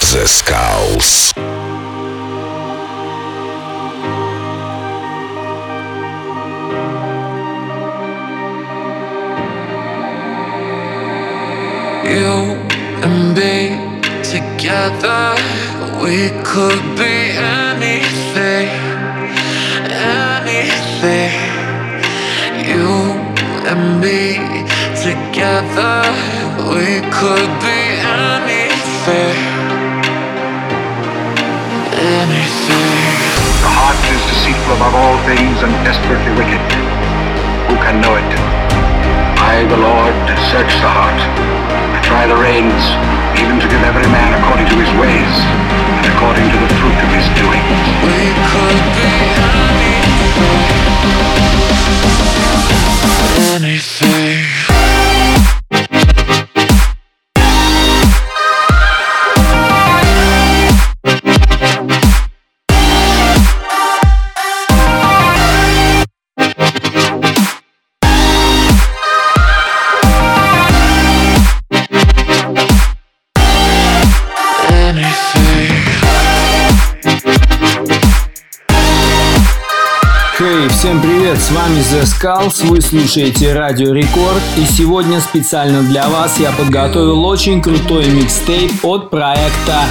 The Skulls. You and me together, we could be anything, anything. You and me together, we could be anything, anything. The heart is deceitful above all things and desperately wicked. Who can know it? I, the Lord, search the heart try the reins, even to give every man according to his ways, and according to the fruit of his doing. We could be anything. Anything. С вами The Skulls, вы слушаете Радио Рекорд и сегодня специально для вас я подготовил очень крутой микстейп от проекта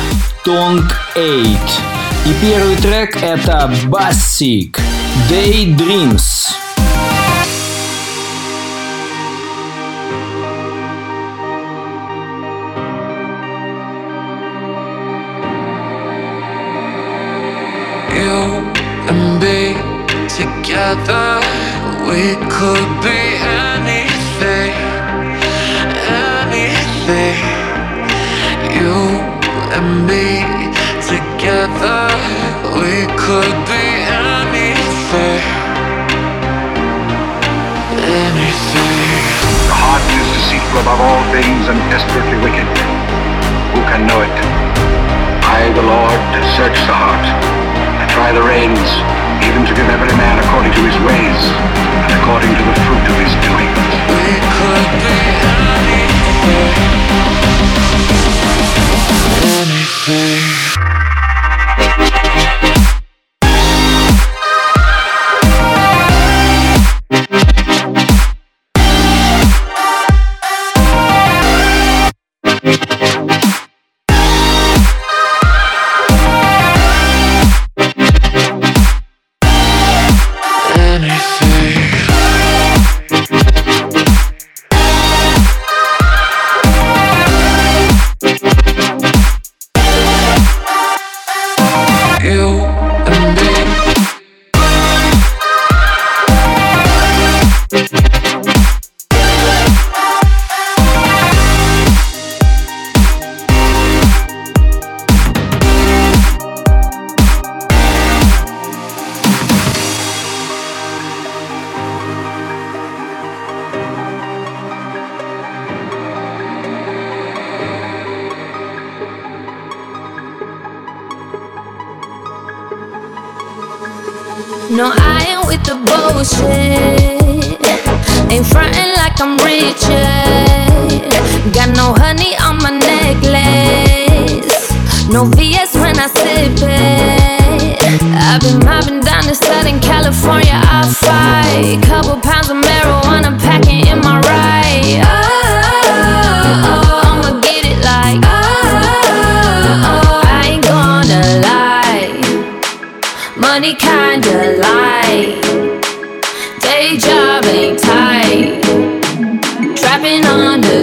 Tongue 8. И первый трек это Bassic Daydreams. You and me together, we could be anything, anything. You and me together, we could be anything, anything. The heart is deceitful above all things and desperately wicked. Who can know it? I, the Lord, search the heart. I try the reins even to give every man according to his ways and according to the fruit of his doing. We could be anything. Ain't like I'm rich. Got no honey on my necklace. No VS when I sip it. I've been mobbing down to Southern California. I fight. Couple pounds of marijuana packing in my ride. Oh, I'ma get it like. Oh, I ain't gonna lie. Money kinda light. Day job ain't tight. Trapping on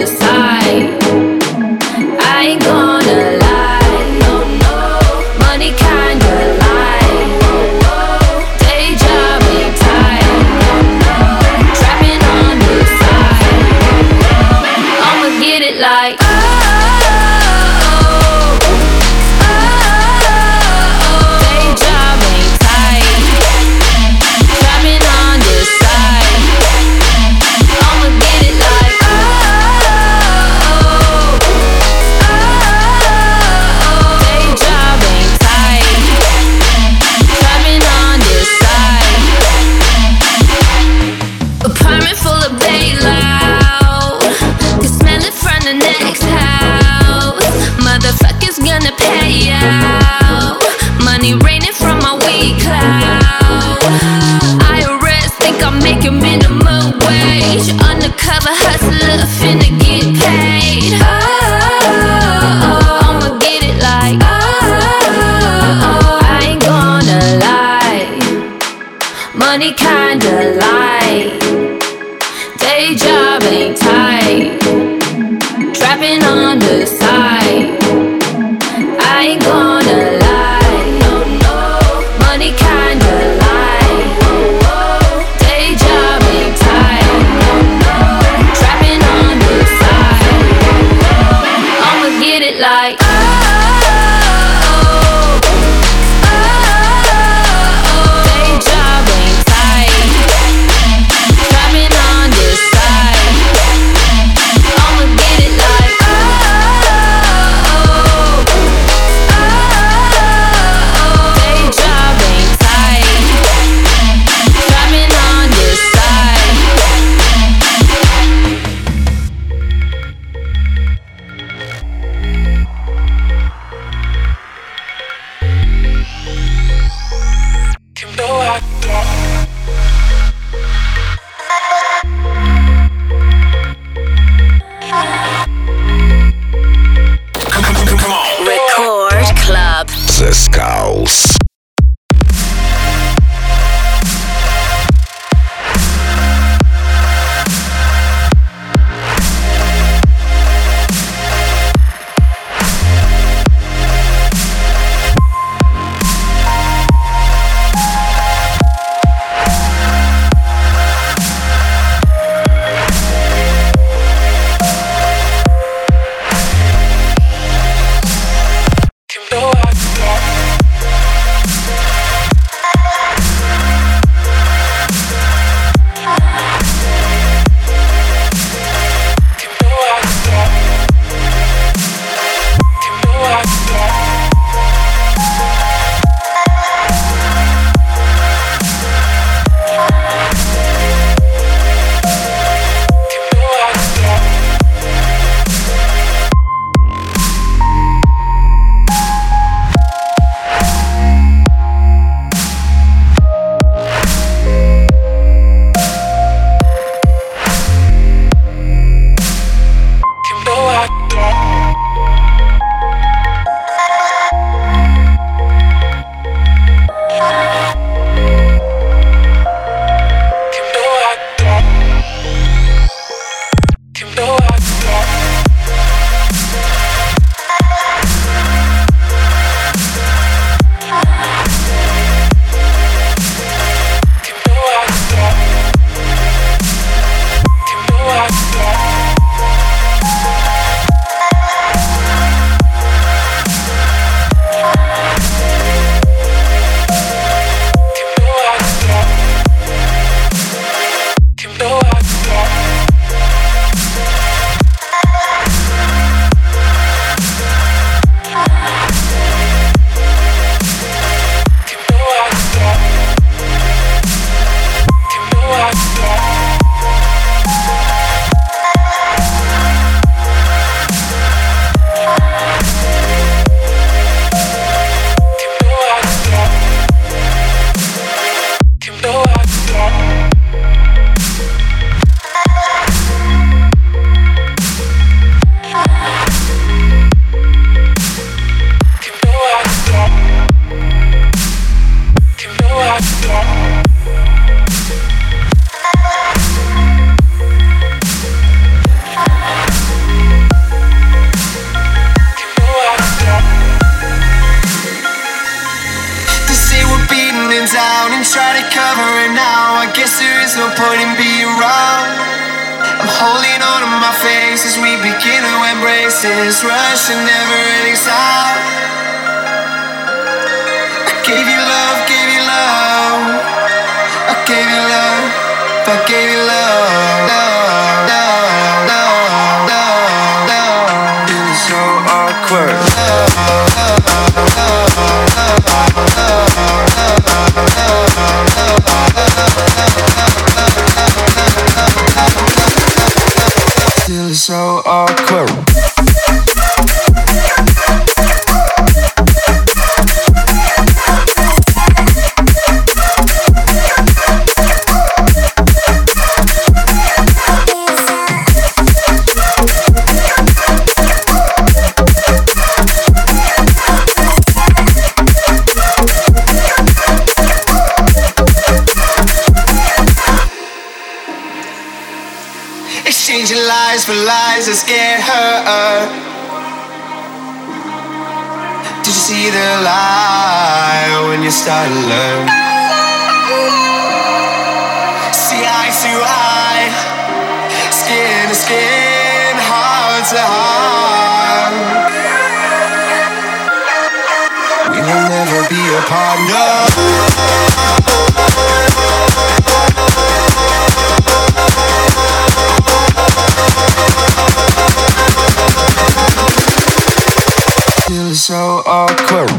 down and try to cover it now. I guess there is no point in being wrong. I'm holding on to my face as we begin to embrace this rush and never ending stop. I gave you love, gave you love. I gave you love, I gave you love. love. For lies that scare her. Did you see the lie when you started to learn? See eye to eye, skin to skin, heart to heart. We will never be apart, no. Feels so awkward.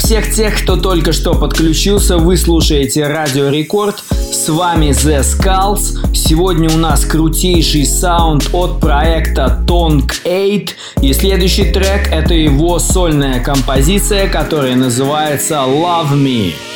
Всех тех, кто только что подключился, вы слушаете Радио Рекорд. С вами The Skulls. Сегодня у нас крутейший саунд от проекта Tongue 8. И следующий трек это его сольная композиция, которая называется Love Me.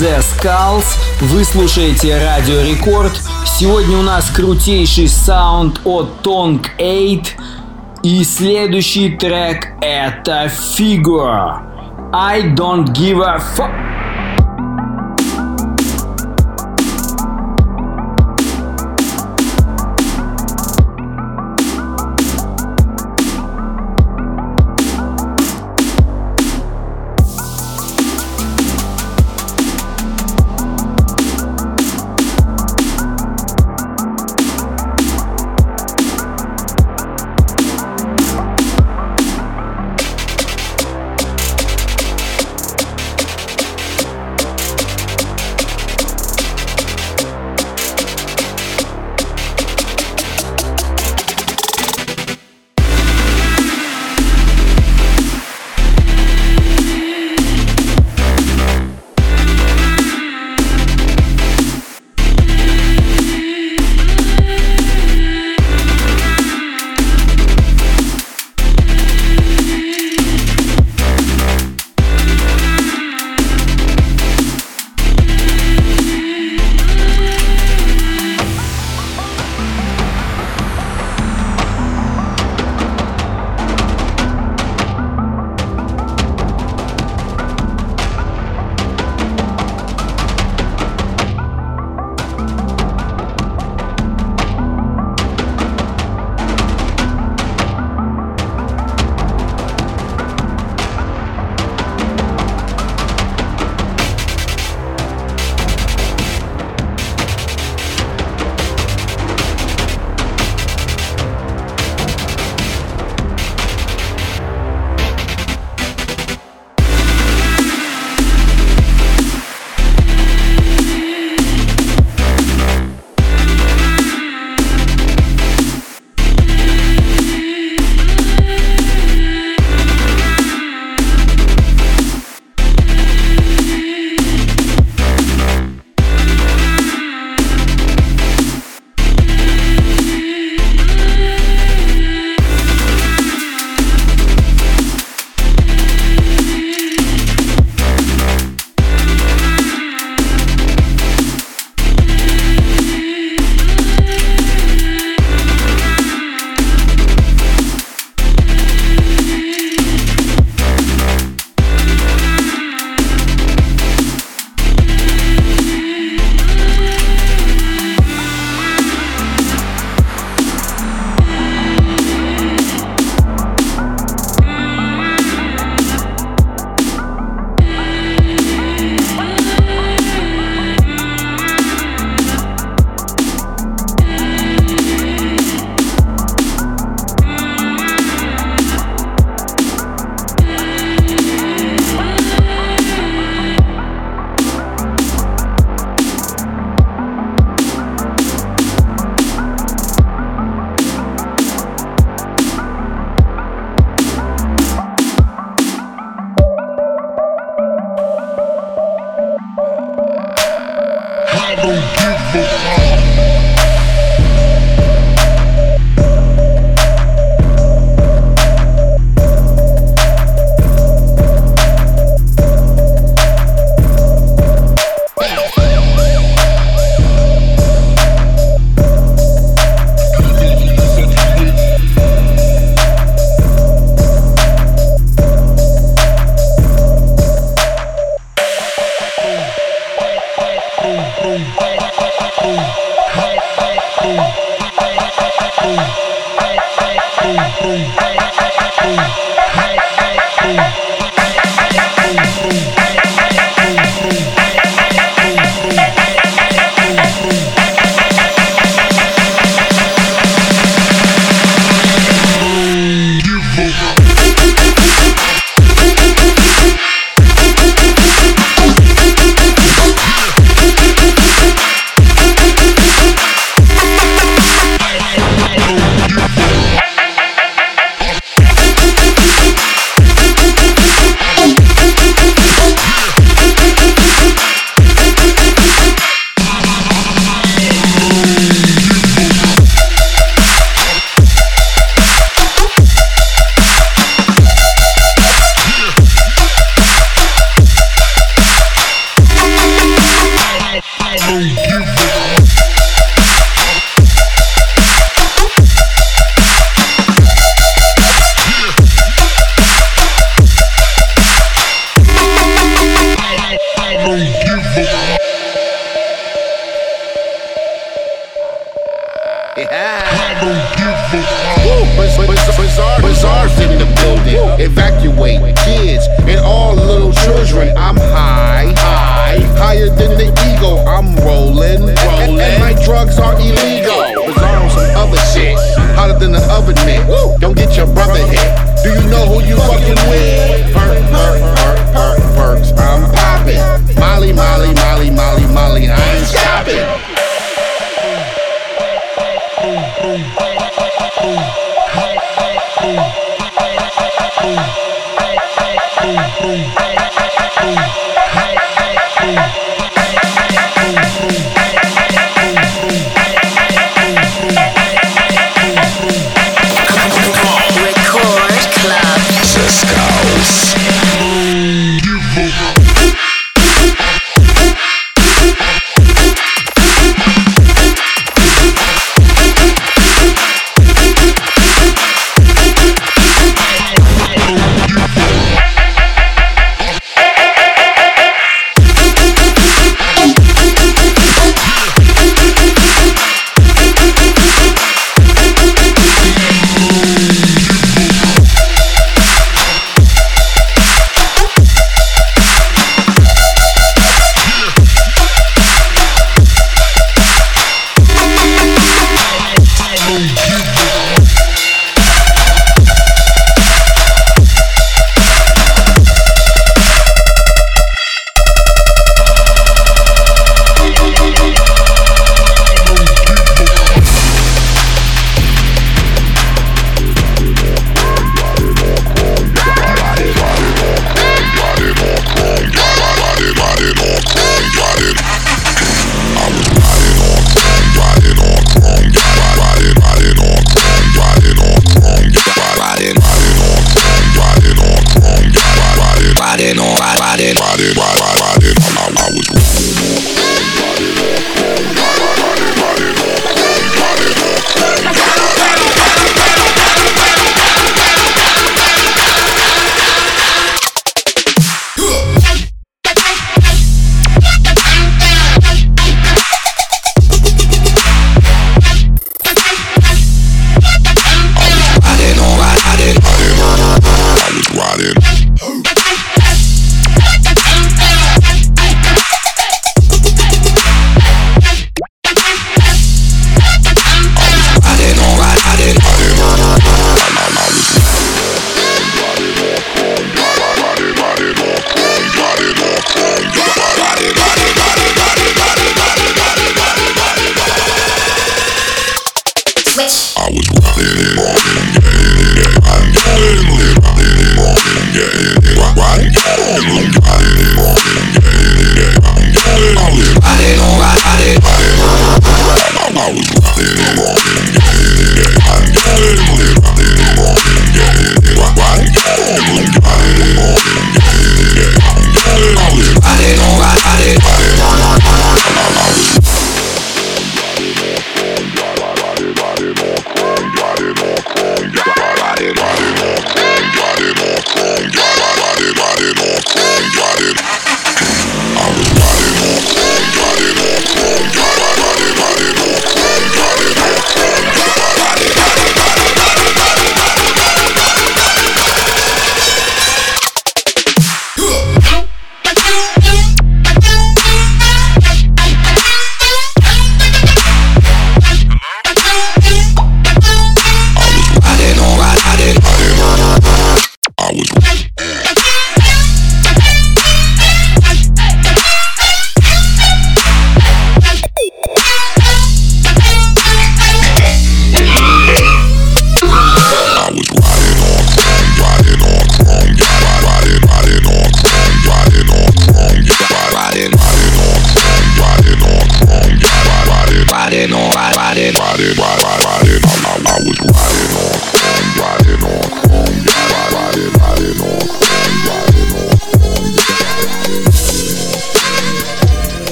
The Skulls. Вы слушаете Радио Рекорд. Сегодня у нас крутейший саунд от Tongue 8. И следующий трек это Figure. I don't give a fuck.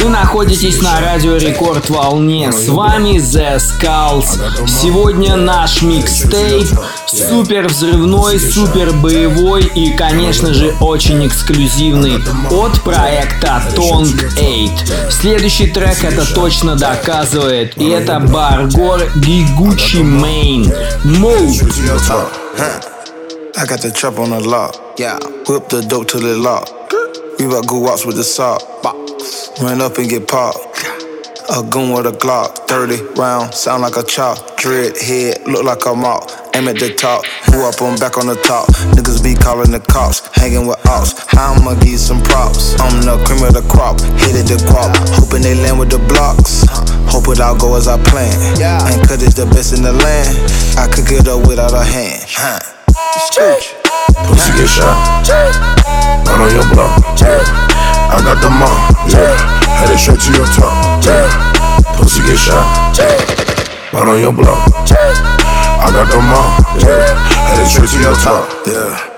Вы находитесь на радио Рекорд волне. С вами The Skulls. Сегодня наш микстейп. Супер взрывной, супер боевой и, конечно же, очень эксклюзивный от проекта Tongue 8. Следующий трек это точно доказывает. И это Баргор Гигучи Мейн. Move. I got the trap on the lock. Yeah. Whip the dope till it lock. We about go walks with the sock. Run up and get popped. A gun with a Glock, 30 round, sound like a chop. Dread head, look like a mop. Aim at the top, who up on back on the top. Niggas be calling the cops, hanging with ops. I'ma give you some props. I'm the cream of the crop, hit it the crop. Hoping they land with the blocks. Hope it all go as I plan. And cause it's the best in the land, I could get up without a hand. Pussy get shot. Run on your block. Yeah. I got the mom. Yeah. Head it straight to your top. Yeah. Pussy get shot. Run on your block. I got the mom. Yeah. Head it straight to your top. Yeah.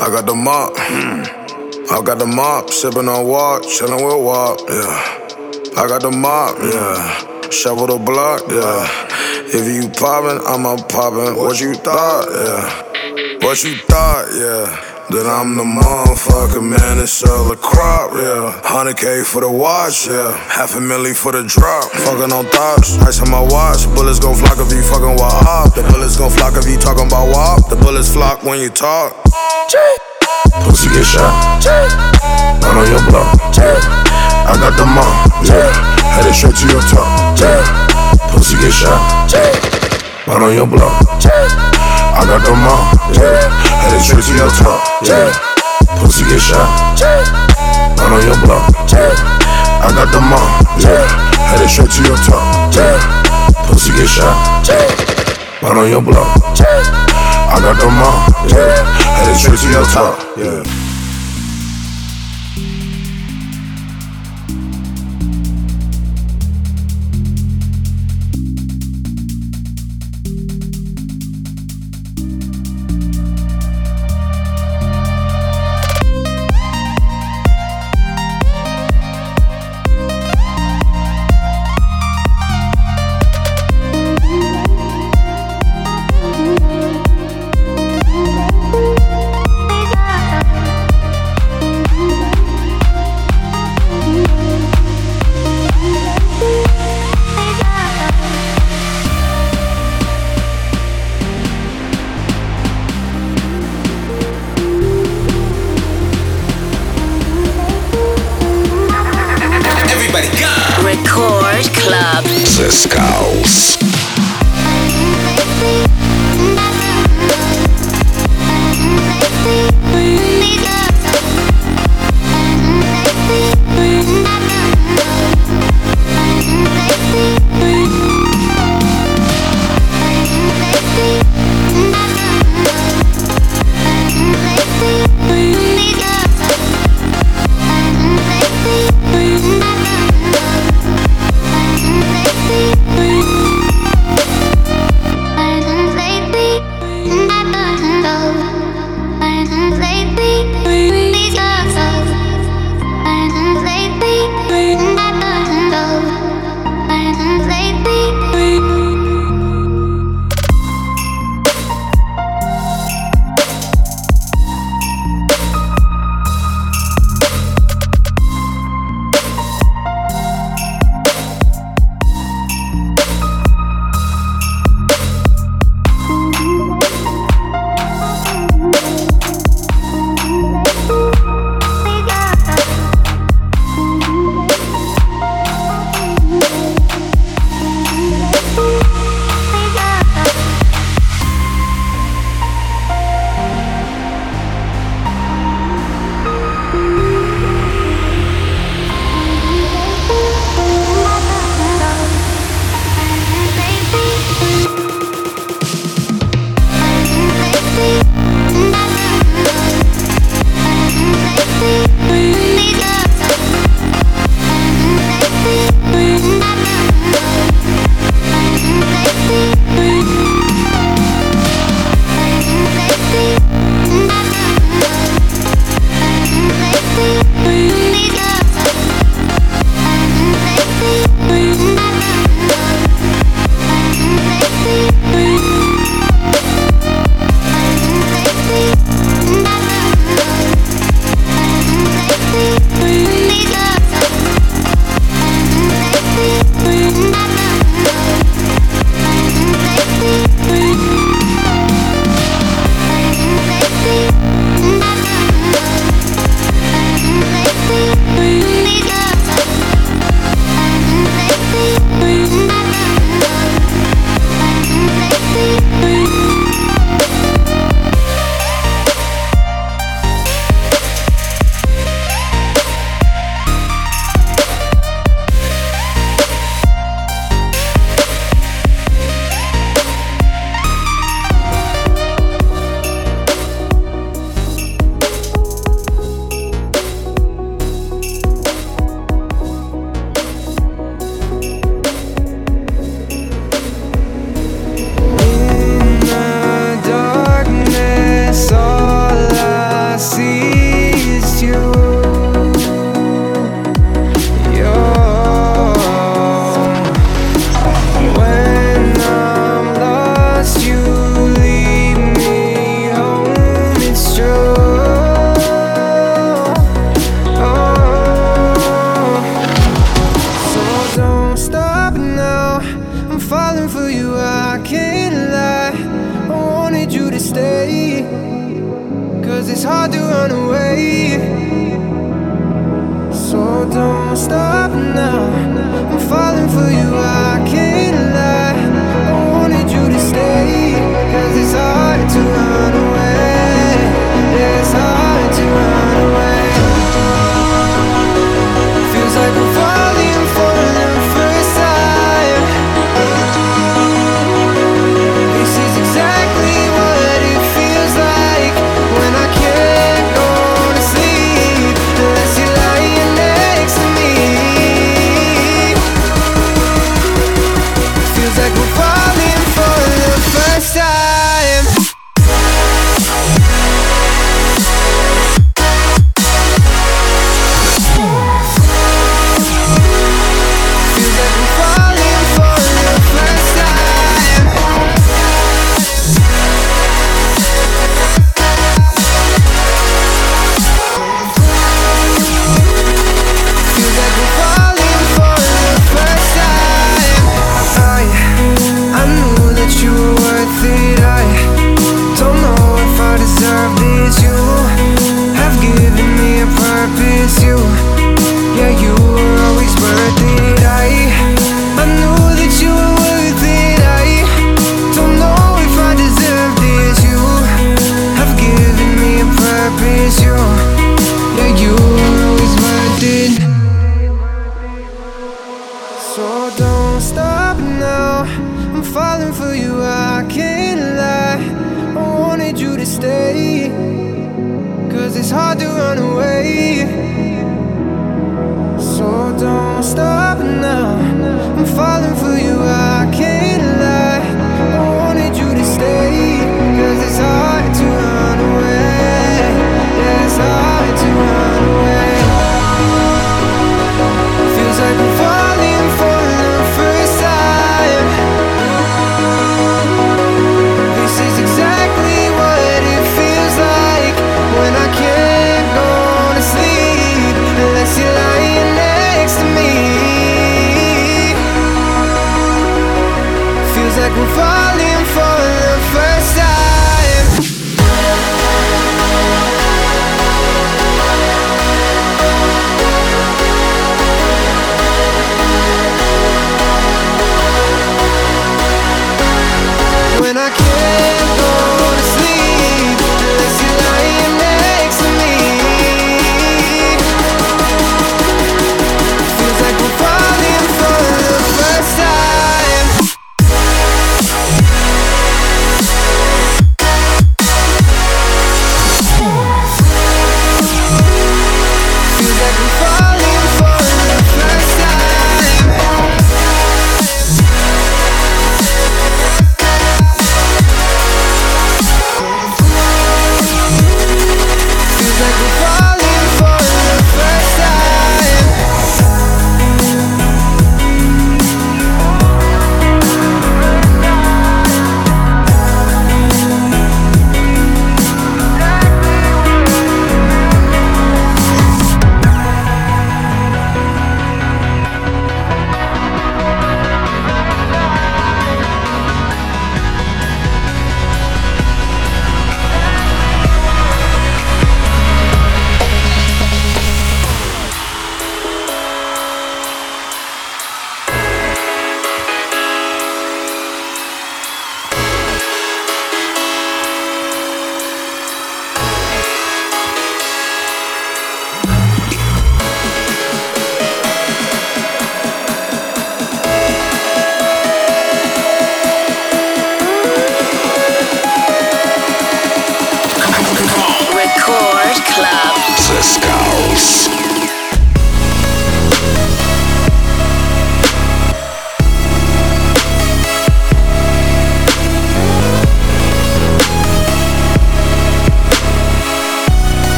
I got the mop. I got the mop. Sipping on walk. Chillin' with walk. Yeah. I got the mop. Yeah. Shovel the block. Yeah. If you poppin', I'm a poppin'. What you thought? Yeah. What you thought? Yeah. That I'm the motherfucker, man, it's all a crop, yeah. 100k for the watch, yeah. Half a milli for the drop. Fucking on thoughts, ice on my watch. Bullets gon' flock if you fucking op. The bullets gon' flock if you talking about WAP. The bullets flock when you talk. Pussy get shot. Not on your block. I got the mom, yeah. Headed straight to your top. Pussy get shot. Not on your block. I got the mom, yeah. Headed straight to your top. Pussy get shot. Not on your block. I got the mom, straight to your top. Pussy get shot. On your block, I got the mom, yeah. To your top, yeah. and I can't go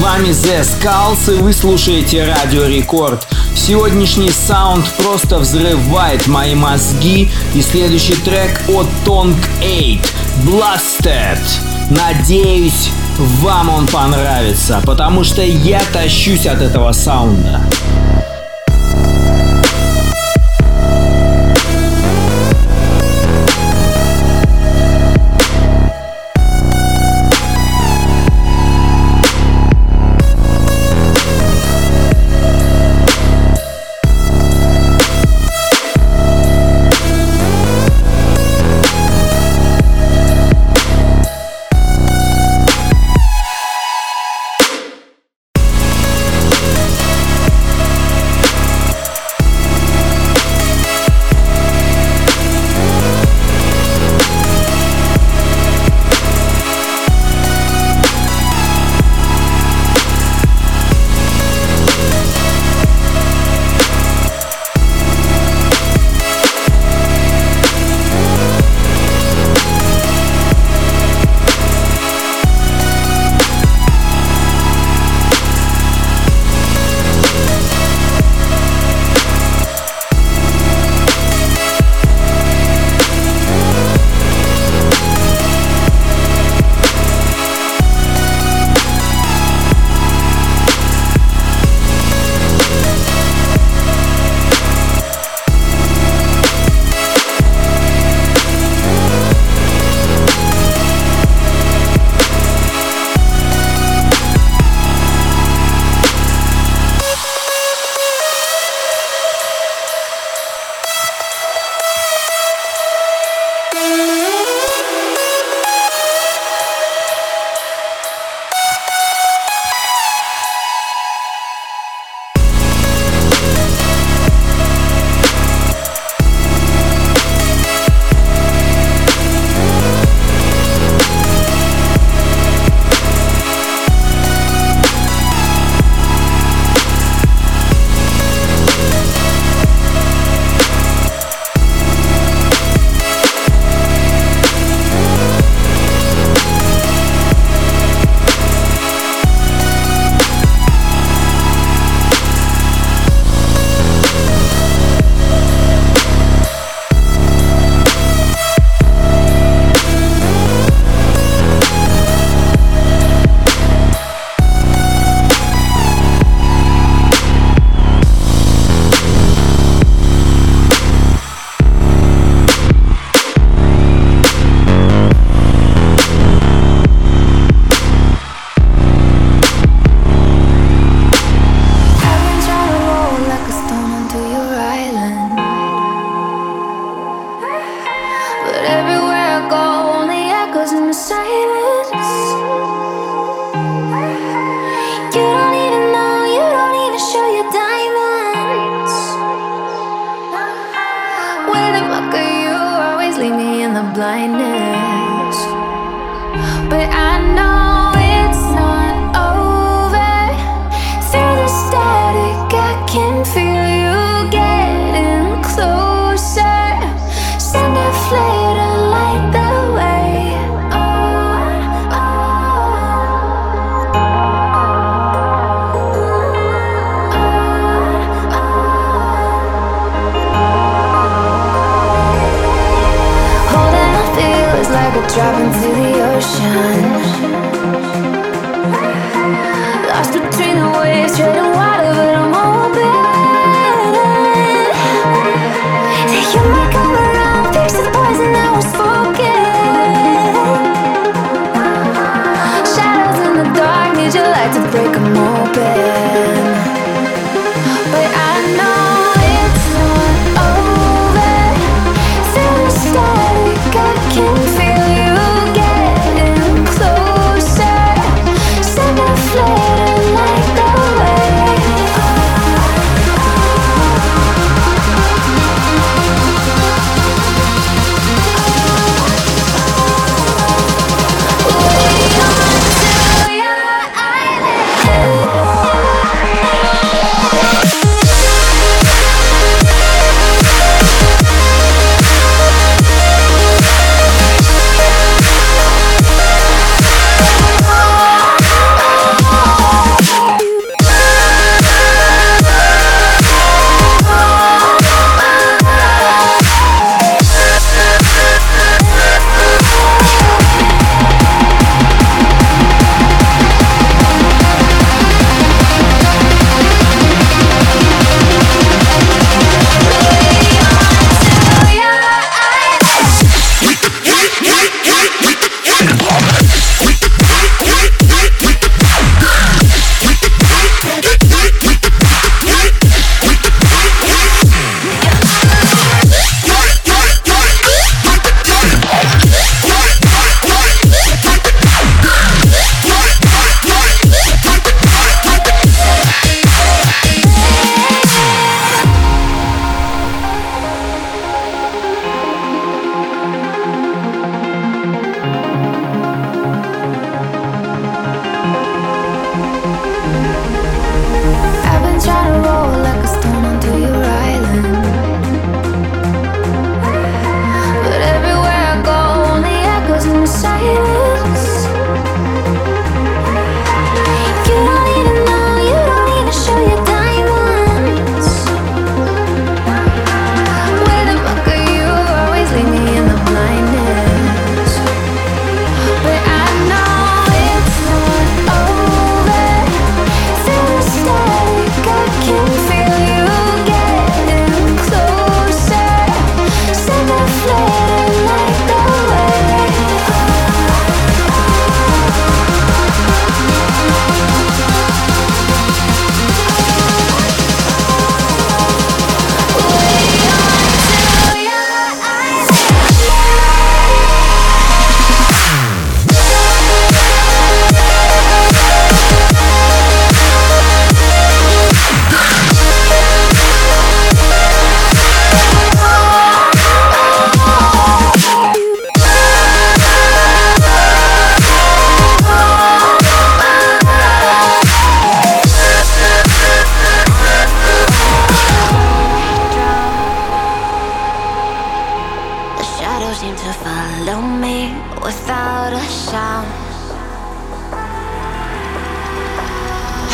вами The Skulls и вы слушаете Радио Рекорд. Сегодняшний саунд просто взрывает мои мозги и следующий трек от Tong 8 Blasted. Надеюсь, вам он понравится, потому что я тащусь от этого саунда.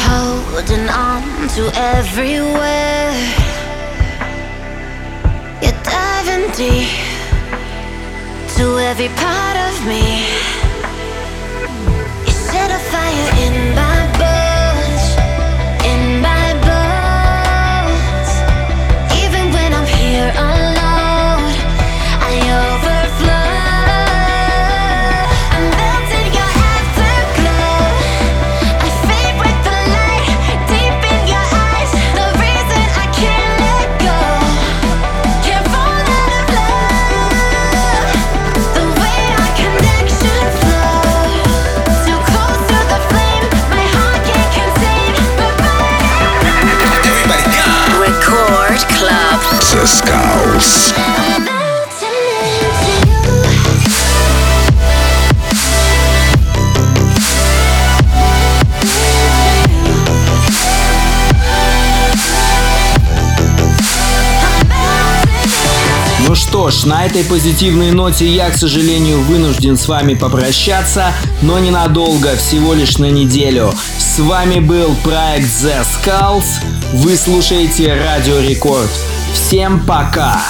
holding on to everywhere. You're diving deep to every part of me. You set a fire in. Ж, на этой позитивной ноте я, к сожалению, вынужден с вами попрощаться, но ненадолго, всего лишь на неделю. С вами был проект The Skulls. Вы слушаете Радио Рекорд. Всем пока!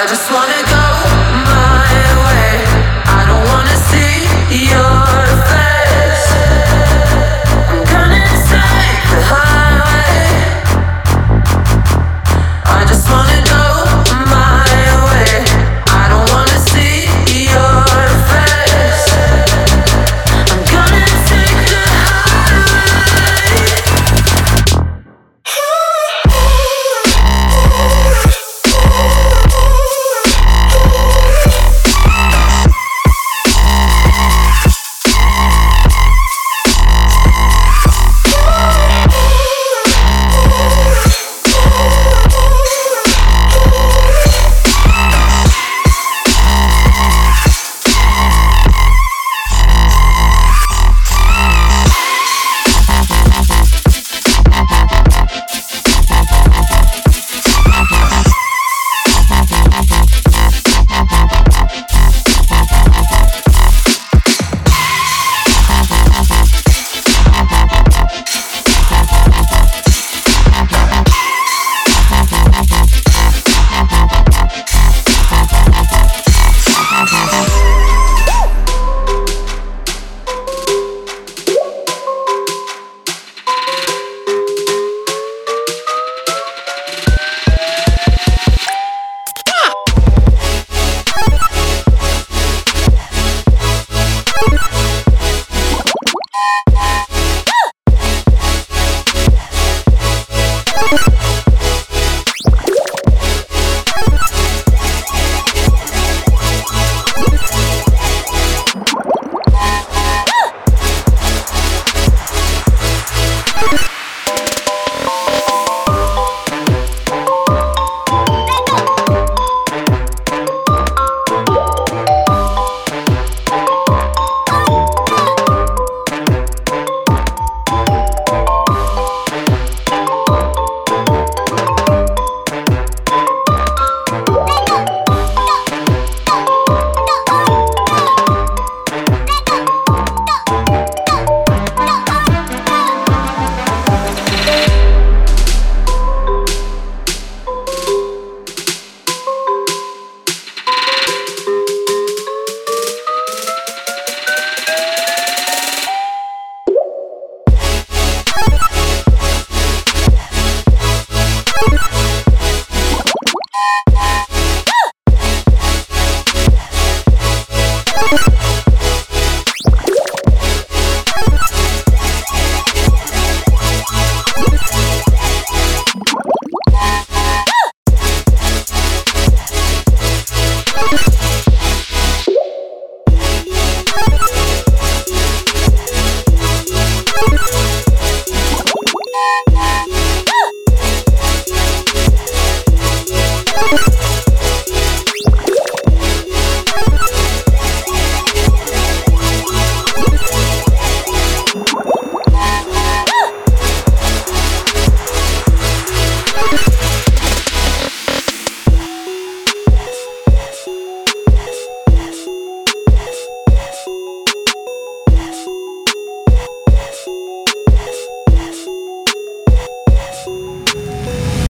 I just wanna